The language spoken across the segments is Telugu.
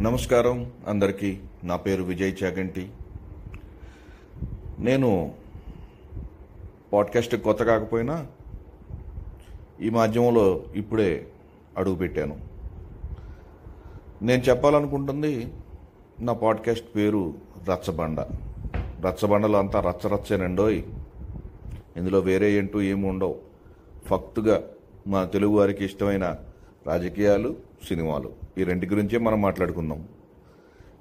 నమస్కారం. అందరికీ నా పేరు విజయ్ చాగంటి. నేను పాడ్కాస్ట్ కొత్త కాకపోయినా ఈ మాధ్యమంలో ఇప్పుడే అడుగుపెట్టాను నేను చెప్పాలనుకుంటుంది నా పాడ్కాస్ట్ పేరు రచ్చబండ. రచ్చబండలో అంతా రచ్చరచ్చేనండోయ్. ఇందులో వేరే ఏంటూ ఏమి ఉండవు ఫక్తుగా మా తెలుగు వారికి ఇష్టమైన రాజకీయాలు సినిమాలు. ఈ రెంటి గురించే మనం మాట్లాడుకుందాం.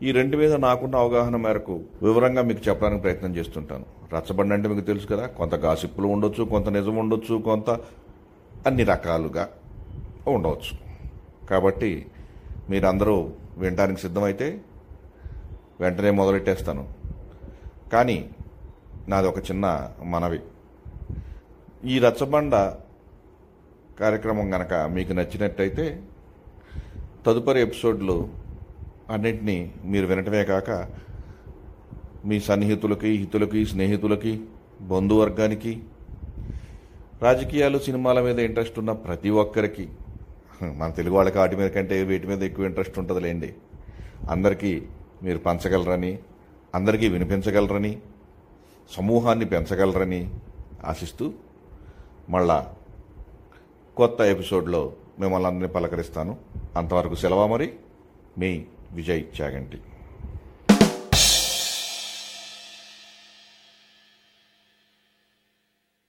ఈ రెండు మీద నాకున్న అవగాహన మేరకు వివరంగా మీకు చెప్పడానికి ప్రయత్నం చేస్తుంటాను. రచ్చబండ అంటే మీకు తెలుసు కదా కొంత గాసిప్పులు ఉండొచ్చు కొంత నిజం ఉండొచ్చు కొంత అన్ని రకాలుగా ఉండవచ్చు. కాబట్టి మీరందరూ వినడానికి సిద్ధమైతే వెంటనే మొదలెట్టేస్తాను. కానీ నాది ఒక చిన్న మనవి. ఈ రచ్చబండ కార్యక్రమం కనుక మీకు నచ్చినట్టయితే తదుపరి ఎపిసోడ్లో అన్నింటినీ మీరు వినటమే కాక మీ సన్నిహితులకి హితులకి స్నేహితులకి బంధువర్గానికి రాజకీయాలు సినిమాల మీద ఇంట్రెస్ట్ ఉన్న ప్రతి ఒక్కరికి మన తెలుగు వాళ్ళకి వాటి మీద కంటే వీటి మీద ఎక్కువ ఇంట్రెస్ట్ ఉంటుందిలేండి. అందరికీ మీరు పంచగలరని అందరికీ వినిపించగలరని సమూహాన్ని పెంచగలరని ఆశిస్తూ మళ్ళా కొత్త ఎపిసోడ్లో మిమ్మల్ని అందరినీ పలకరిస్తాను. అంతవరకు సెలవా మరి? మీ విజయ్ చాగంటి.